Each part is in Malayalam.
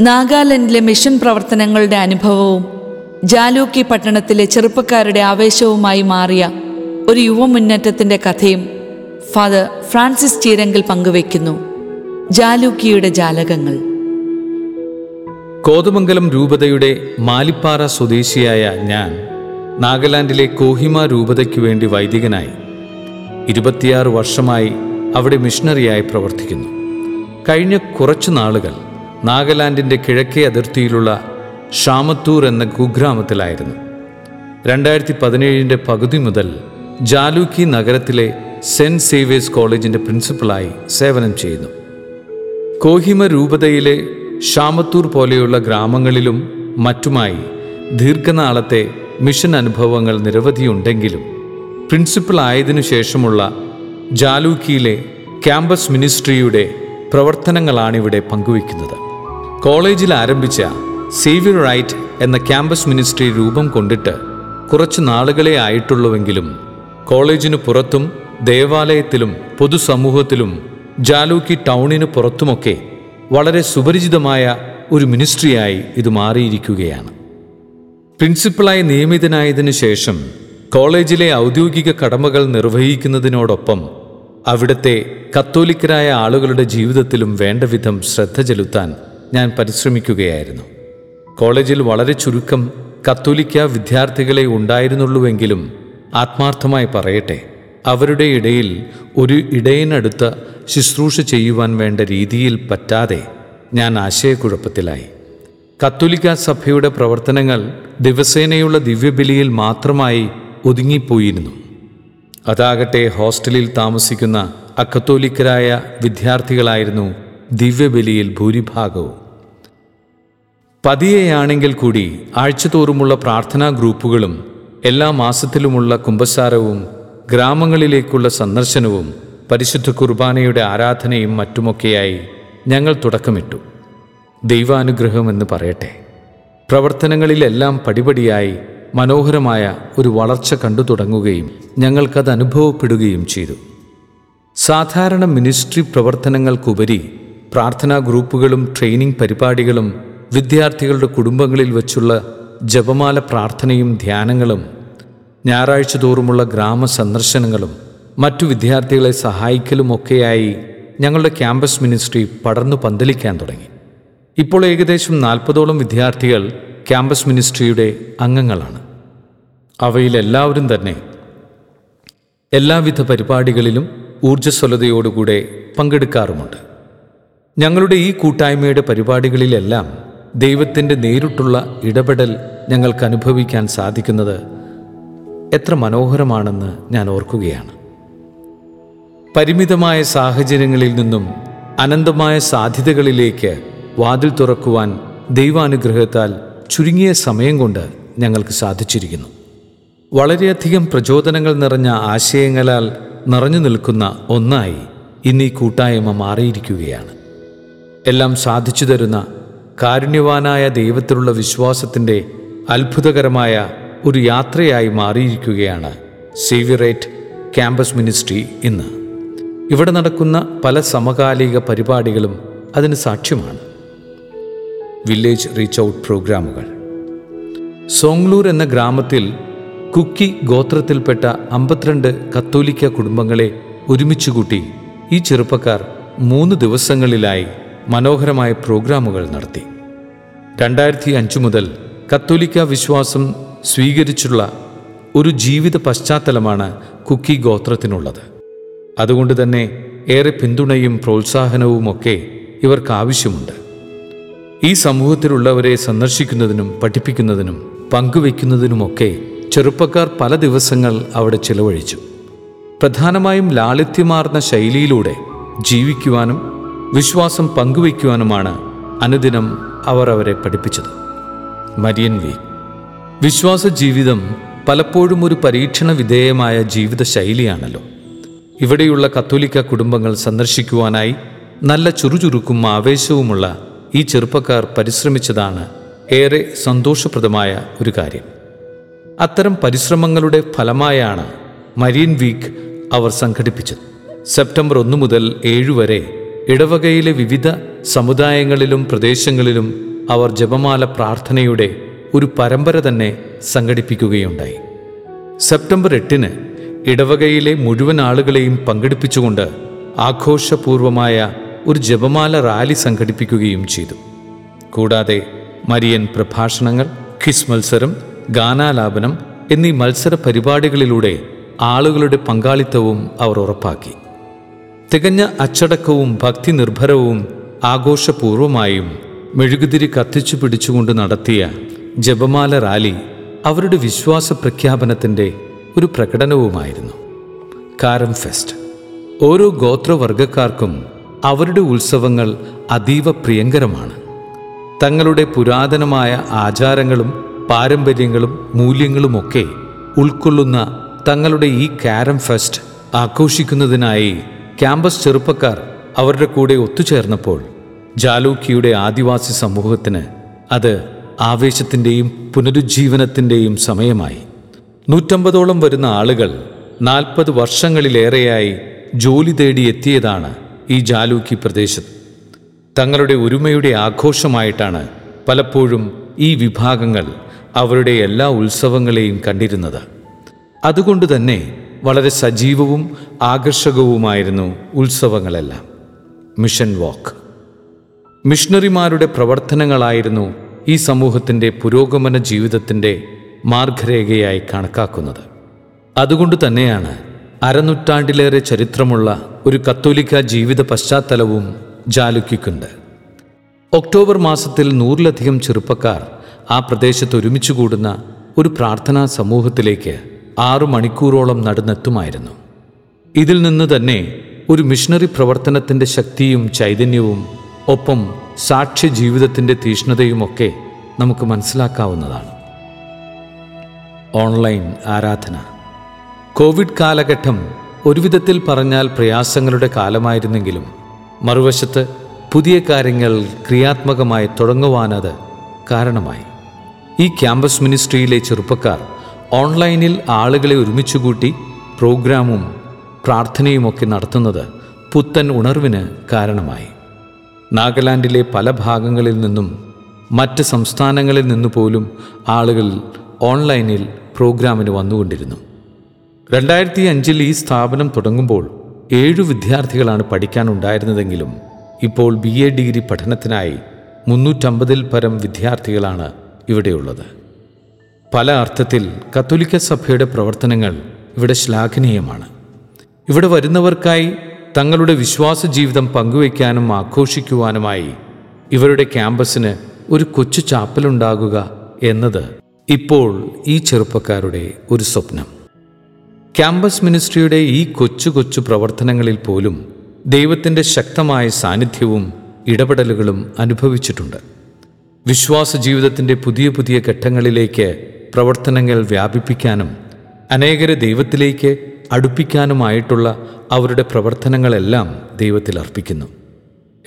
നാഗാലാൻഡിലെ മിഷൻ പ്രവർത്തനങ്ങളുടെ അനുഭവവും ജാലൂക്കി പട്ടണത്തിലെ ചെറുപ്പക്കാരുടെ ആവേശവുമായി മാറിയ ഒരു യുവമുന്നേറ്റത്തിന്റെ കഥയും ഫാദർ ഫ്രാൻസിസ് ചീരങ്കിൽ പങ്കുവയ്ക്കുന്നു. ജാലൂക്കിയുടെ ജാലകങ്ങൾ. കോതമംഗലം രൂപതയുടെ മാലിപ്പാറ സ്വദേശിയായ ഞാൻ നാഗാലാൻഡിലെ കോഹിമ രൂപതയ്ക്കു വേണ്ടി വൈദികനായി ഇരുപത്തിയാറ് വർഷമായി അവിടെ മിഷണറിയായി പ്രവർത്തിക്കുന്നു. കഴിഞ്ഞ കുറച്ചു നാളുകൾ നാഗാലാൻഡിന്റെ കിഴക്കേ അതിർത്തിയിലുള്ള ഷാമത്തൂർ എന്ന കുഗ്രാമത്തിലായിരുന്നു. രണ്ടായിരത്തി പതിനേഴിന്റെ പകുതി മുതൽ ജാലൂക്കി നഗരത്തിലെ സെന്റ് സേവേഴ്സ് കോളേജിന്റെ പ്രിൻസിപ്പളായി സേവനം ചെയ്യുന്നു. കോഹിമ രൂപതയിലെ ഷാമത്തൂർ പോലെയുള്ള ഗ്രാമങ്ങളിലും മറ്റുമായി ദീർഘനാളത്തെ മിഷൻ അനുഭവങ്ങൾ നിരവധിയുണ്ടെങ്കിലും പ്രിൻസിപ്പൽ ആയതിനു ശേഷമുള്ള ജാലൂക്കിയിലെ ക്യാമ്പസ് മിനിസ്ട്രിയുടെ പ്രവർത്തനങ്ങളാണിവിടെ പങ്കുവയ്ക്കുന്നത്. കോളേജിൽ ആരംഭിച്ച സേവിയർ റൈറ്റ് എന്ന ക്യാമ്പസ് മിനിസ്ട്രി രൂപം കൊണ്ടിട്ട് കുറച്ച് നാളുകളെ ആയിട്ടുള്ളുവെങ്കിലും കോളേജിനു പുറത്തും ദേവാലയത്തിലും പൊതുസമൂഹത്തിലും ജാലൂക്കി ടൗണിന് പുറത്തുമൊക്കെ വളരെ സുപരിചിതമായ ഒരു മിനിസ്ട്രിയായി ഇത് മാറിയിരിക്കുകയാണ്. പ്രിൻസിപ്പലായി നിയമിതനായതിനു ശേഷം കോളേജിലെ ഔദ്യോഗിക കടമകൾ നിർവഹിക്കുന്നതിനോടൊപ്പം അവിടുത്തെ കത്തോലിക്കരായ ആളുകളുടെ ജീവിതത്തിലും വേണ്ടവിധം ശ്രദ്ധ ചെലുത്താൻ ഞാൻ പരിശ്രമിക്കുകയായിരുന്നു. കോളേജിൽ വളരെ ചുരുക്കം കത്തോലിക്ക വിദ്യാർത്ഥികളെ ഉണ്ടായിരുന്നുള്ളൂവെങ്കിലും ആത്മാർത്ഥമായി പറയട്ടെ അവരുടെ ഇടയിൽ ഒരു ഇടയനടുത്ത ശുശ്രൂഷ ചെയ്യുവാൻ വേണ്ട രീതിയിൽ പറ്റാതെ ഞാൻ ആശയക്കുഴപ്പത്തിലായി. കത്തോലിക്ക സഭയുടെ പ്രവർത്തനങ്ങൾ ദിവസേനയുള്ള ദിവ്യബലിയിൽ മാത്രമായി ഒതുങ്ങിപ്പോയിരുന്നു. അതാകട്ടെ ഹോസ്റ്റലിൽ താമസിക്കുന്ന അക്കത്തോലിക്കരായ വിദ്യാർത്ഥികളായിരുന്നു ദിവ്യബലിയിൽ ഭൂരിഭാഗവും. പതിയെയാണെങ്കിൽ കൂടി ആഴ്ചതോറുമുള്ള പ്രാർത്ഥനാ ഗ്രൂപ്പുകളും എല്ലാ മാസത്തിലുമുള്ള കുമ്പസാരവും ഗ്രാമങ്ങളിലേക്കുള്ള സന്ദർശനവും പരിശുദ്ധ കുർബാനയുടെ ആരാധനയും മറ്റുമൊക്കെയായി ഞങ്ങൾ തുടക്കമിട്ടു. ദൈവാനുഗ്രഹം എന്ന് പറയട്ടെ. പ്രവർത്തനങ്ങളിലെല്ലാം പടിപടിയായി മനോഹരമായ ഒരു വളർച്ച കണ്ടു തുടങ്ങുകയും ഞങ്ങൾക്കത് അനുഭവപ്പെടുകയും ചെയ്തു. സാധാരണ മിനിസ്ട്രി പ്രവർത്തനങ്ങൾക്കുപരി പ്രാർത്ഥനാ ഗ്രൂപ്പുകളും ട്രെയിനിംഗ് പരിപാടികളും വിദ്യാർത്ഥികളുടെ കുടുംബങ്ങളിൽ വച്ചുള്ള ജപമാല പ്രാർത്ഥനയും ധ്യാനങ്ങളും ഞായറാഴ്ച തോറുമുള്ള ഗ്രാമ സന്ദർശനങ്ങളും മറ്റു വിദ്യാർത്ഥികളെ സഹായിക്കലുമൊക്കെയായി ഞങ്ങളുടെ ക്യാമ്പസ് മിനിസ്ട്രി പടർന്നു പന്തലിക്കാൻ തുടങ്ങി. ഇപ്പോൾ ഏകദേശം നാൽപ്പതോളം വിദ്യാർത്ഥികൾ ക്യാമ്പസ് മിനിസ്ട്രിയുടെ അംഗങ്ങളാണ്. അവയിലെല്ലാവരും തന്നെ എല്ലാവിധ പരിപാടികളിലും ഊർജസ്വലതയോടുകൂടെ പങ്കെടുക്കാറുമുണ്ട്. ഞങ്ങളുടെ ഈ കൂട്ടായ്മയുടെ പരിപാടികളിലെല്ലാം ദൈവത്തിന്റെ നേരിട്ടുള്ള ഇടപെടൽ ഞങ്ങൾക്ക് അനുഭവിക്കാൻ സാധിക്കുന്നത് എത്ര മനോഹരമാണെന്ന് ഞാൻ ഓർക്കുകയാണ്. പരിമിതമായ സാഹചര്യങ്ങളിൽ നിന്നും അനന്തമായ സാധ്യതകളിലേക്ക് വാതിൽ തുറക്കുവാൻ ദൈവാനുഗ്രഹത്താൽ ചുരുങ്ങിയ സമയം കൊണ്ട് ഞങ്ങൾക്ക് സാധിച്ചിരിക്കുന്നു. വളരെയധികം പ്രചോദനങ്ങൾ നിറഞ്ഞ ആശയങ്ങളാൽ നിറഞ്ഞു നിൽക്കുന്ന ഒന്നായി ഇന്ന് ഈ കൂട്ടായ്മ മാറിയിരിക്കുകയാണ്. എല്ലാം സാധിച്ചു തരുന്ന കാരുണ്യവാനായ ദൈവത്തിലുള്ള വിശ്വാസത്തിന്റെ അത്ഭുതകരമായ ഒരു യാത്രയായി മാറിയിരിക്കുകയാണ് സേവിയറേറ്റ് ക്യാമ്പസ് മിനിസ്ട്രി ഇന്ന്. ഇവിടെ നടക്കുന്ന പല സമകാലിക പരിപാടികളും അതിന് സാക്ഷ്യമാണ്. വില്ലേജ് റീച്ച് ഔട്ട് പ്രോഗ്രാമുകൾ. സോങ്ലൂർ എന്ന ഗ്രാമത്തിൽ കുക്കി ഗോത്രത്തിൽപ്പെട്ട അമ്പത്തിരണ്ട് കത്തോലിക്ക കുടുംബങ്ങളെ ഒരുമിച്ച് കൂട്ടി ഈ ചെറുപ്പക്കാർ മൂന്ന് ദിവസങ്ങളിലായി മനോഹരമായ പ്രോഗ്രാമുകൾ നടത്തി. രണ്ടായിരത്തി അഞ്ച് മുതൽ കത്തോലിക്ക വിശ്വാസം സ്വീകരിച്ചുള്ള ഒരു ജീവിത പശ്ചാത്തലമാണ് കുക്കി ഗോത്രത്തിനുള്ളത്. അതുകൊണ്ട് തന്നെ ഏറെ പിന്തുണയും പ്രോത്സാഹനവുമൊക്കെ ഇവർക്ക് ആവശ്യമുണ്ട് ഈ സമൂഹത്തിലുള്ളവരെ സന്ദർശിക്കുന്നതിനും പഠിപ്പിക്കുന്നതിനും പങ്കുവെക്കുന്നതിനുമൊക്കെ ചെറുപ്പക്കാർ പല ദിവസങ്ങൾ അവിടെ ചിലവഴിച്ചു. പ്രധാനമായും ലാളിത്യമാർന്ന ശൈലിയിലൂടെ ജീവിക്കുവാനും വിശ്വാസം പങ്കുവയ്ക്കുവാനുമാണ് അനുദിനം അവർ അവരെ പഠിപ്പിച്ചത്. മരിയൻ വി. വിശ്വാസ ജീവിതം പലപ്പോഴും ഒരു പരീക്ഷണ വിധേയമായ ജീവിത ശൈലിയാണല്ലോ ഇവിടെയുള്ള കത്തോലിക്ക കുടുംബങ്ങൾ സന്ദർശിക്കുവാനായി നല്ല ചുറുചുറുക്കും ആവേശവുമുള്ള ഈ ചെറുപ്പക്കാർ പരിശ്രമിച്ചതാണ് ഏറെ സന്തോഷപ്രദമായ ഒരു കാര്യം. അത്തരം പരിശ്രമങ്ങളുടെ ഫലമായാണ് മരീൻ വീക്ക് അവർ സംഘടിപ്പിച്ചത്. സെപ്റ്റംബർ ഒന്ന് മുതൽ ഏഴ് വരെ ഇടവകയിലെ വിവിധ സമുദായങ്ങളിലും പ്രദേശങ്ങളിലും അവർ ജപമാല പ്രാർത്ഥനയുടെ ഒരു പരമ്പര തന്നെ സംഘടിപ്പിക്കുകയുണ്ടായി. സെപ്റ്റംബർ എട്ടിന് ഇടവകയിലെ മുഴുവൻ ആളുകളെയും പങ്കെടുപ്പിച്ചുകൊണ്ട് ആഘോഷപൂർവമായ ഒരു ജപമാല റാലി സംഘടിപ്പിക്കുകയും ചെയ്തു. കൂടാതെ മരിയൻ പ്രഭാഷണങ്ങൾ ക്വിസ് മത്സരം ഗാനാലാപനം എന്നീ മത്സര പരിപാടികളിലൂടെ ആളുകളുടെ പങ്കാളിത്തവും അവർ ഉറപ്പാക്കി. തികഞ്ഞ അച്ചടക്കവും ഭക്തി നിർഭരവും ആഘോഷപൂർവമായും മെഴുകുതിരി കത്തിച്ചു പിടിച്ചുകൊണ്ട് നടത്തിയ ജപമാല റാലി അവരുടെ വിശ്വാസ പ്രഖ്യാപനത്തിന്റെ ഒരു പ്രകടനവുമായിരുന്നു. കാരം ഫെസ്റ്റ്. ഓരോ ഗോത്രവർഗക്കാർക്കും അവരുടെ ഉത്സവങ്ങൾ അതീവ പ്രിയങ്കരമാണ്. തങ്ങളുടെ പുരാതനമായ ആചാരങ്ങളും പാരമ്പര്യങ്ങളും മൂല്യങ്ങളുമൊക്കെ ഉൾക്കൊള്ളുന്ന തങ്ങളുടെ ഈ കാരം ഫെസ്റ്റ് ആഘോഷിക്കുന്നതിനായി ക്യാമ്പസ് ചെറുപ്പക്കാർ അവരുടെ കൂടെ ഒത്തുചേർന്നപ്പോൾ ജാലൂക്കിയുടെ ആദിവാസി സമൂഹത്തിന് അത് ആവേശത്തിന്റെയും പുനരുജ്ജീവനത്തിന്റെയും സമയമായി. നൂറ്റമ്പതോളം വരുന്ന ആളുകൾ നാൽപ്പത് വർഷങ്ങളിലേറെയായി ജോലി തേടി എത്തിയതാണ് ഈ ജാലൂക്കി പ്രദേശത്ത്. തങ്ങളുടെ ഒരുമയുടെ ആഘോഷമായിട്ടാണ് പലപ്പോഴും ഈ വിഭാഗങ്ങൾ അവരുടെ എല്ലാ ഉത്സവങ്ങളെയും കണ്ടിരുന്നത്. അതുകൊണ്ട് തന്നെ വളരെ സജീവവും ആകർഷകവുമായിരുന്നു ഉത്സവങ്ങളെല്ലാം. മിഷൻ വാക്ക്. മിഷണറിമാരുടെ പ്രവർത്തനങ്ങളായിരുന്നു ഈ സമൂഹത്തിന്റെ പുരോഗമന ജീവിതത്തിന്റെ മാർഗരേഖയായി കണക്കാക്കുന്നത്. അതുകൊണ്ട് തന്നെയാണ് അരനൂറ്റാണ്ടിലേറെ ചരിത്രമുള്ള ഒരു കത്തോലിക്ക ജീവിത പശ്ചാത്തലവും ജാലുക്കിക്കുണ്ട് ഒക്ടോബർ മാസത്തിൽ നൂറിലധികം ചെറുപ്പക്കാർ ആ പ്രദേശത്ത് ഒരുമിച്ച് കൂടുന്ന ഒരു പ്രാർത്ഥനാ സമൂഹത്തിലേക്ക് ആറു മണിക്കൂറോളം നടന്നെത്തുമായിരുന്നു. ഇതിൽ നിന്ന് തന്നെ ഒരു മിഷണറി പ്രവർത്തനത്തിന്റെ ശക്തിയും ചൈതന്യവും ഒപ്പം സാക്ഷ്യ ജീവിതത്തിന്റെ തീഷ്ണതയുമൊക്കെ നമുക്ക് മനസ്സിലാക്കാവുന്നതാണ്. ഓൺലൈൻ ആരാധന. കോവിഡ് കാലഘട്ടം ഒരു വിധത്തിൽ പറഞ്ഞാൽ പ്രയാസങ്ങളുടെ കാലമായിരുന്നെങ്കിലും മറുവശത്ത് പുതിയ കാര്യങ്ങൾ ക്രിയാത്മകമായി തുടങ്ങുവാനത് കാരണമായി. ഈ ക്യാമ്പസ് മിനിസ്ട്രിയിലെ ചെറുപ്പക്കാർ ഓൺലൈനിൽ ആളുകളെ ഒരുമിച്ചുകൂട്ടി പ്രോഗ്രാമും പ്രാർത്ഥനയുമൊക്കെ നടത്തുന്നത് പുത്തൻ ഉണർവിന് കാരണമായി. നാഗാലാൻഡിലെ പല ഭാഗങ്ങളിൽ നിന്നും മറ്റ് സംസ്ഥാനങ്ങളിൽ നിന്നു പോലും ആളുകൾ ഓൺലൈനിൽ പ്രോഗ്രാമിന് വന്നുകൊണ്ടിരുന്നു. രണ്ടായിരത്തി അഞ്ചിൽ ഈ സ്ഥാപനം തുടങ്ങുമ്പോൾ ഏഴു വിദ്യാർത്ഥികളാണ് പഠിക്കാനുണ്ടായിരുന്നതെങ്കിലും ഇപ്പോൾ ബി എ ഡിഗ്രി പഠനത്തിനായി മുന്നൂറ്റമ്പതിൽ പരം വിദ്യാർത്ഥികളാണ് ഇവിടെയുള്ളത്. പല അർത്ഥത്തിൽ കത്തോലിക്ക സഭയുടെ പ്രവർത്തനങ്ങൾ ഇവിടെ ശ്ലാഘനീയമാണ്. ഇവിടെ വരുന്നവർക്കായി തങ്ങളുടെ വിശ്വാസ ജീവിതം പങ്കുവയ്ക്കാനും ആഘോഷിക്കുവാനുമായി ഇവരുടെ ക്യാമ്പസിന് ഒരു കൊച്ചു ചാപ്പലുണ്ടാകുക എന്നത് ഇപ്പോൾ ഈ ചെറുപ്പക്കാരുടെ ഒരു സ്വപ്നം. ക്യാമ്പസ് മിനിസ്ട്രിയുടെ ഈ കൊച്ചു കൊച്ചു പ്രവർത്തനങ്ങളിൽ പോലും ദൈവത്തിന്റെ ശക്തമായ സാന്നിധ്യവും ഇടപെടലുകളും അനുഭവിച്ചിട്ടുണ്ട്. വിശ്വാസ ജീവിതത്തിന്റെ പുതിയ പുതിയ ഘട്ടങ്ങളിലേക്ക് പ്രവർത്തനങ്ങൾ വ്യാപിപ്പിക്കാനും അനേകരെ ദൈവത്തിലേക്ക് അടുപ്പിക്കാനുമായിട്ടുള്ള അവരുടെ പ്രവർത്തനങ്ങളെല്ലാം ദൈവത്തിൽ അർപ്പിക്കുന്നു.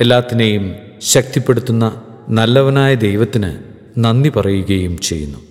എല്ലാത്തിനെയും ശക്തിപ്പെടുത്തുന്ന നല്ലവനായ ദൈവത്തിന് നന്ദി പറയുകയും ചെയ്യുന്നു.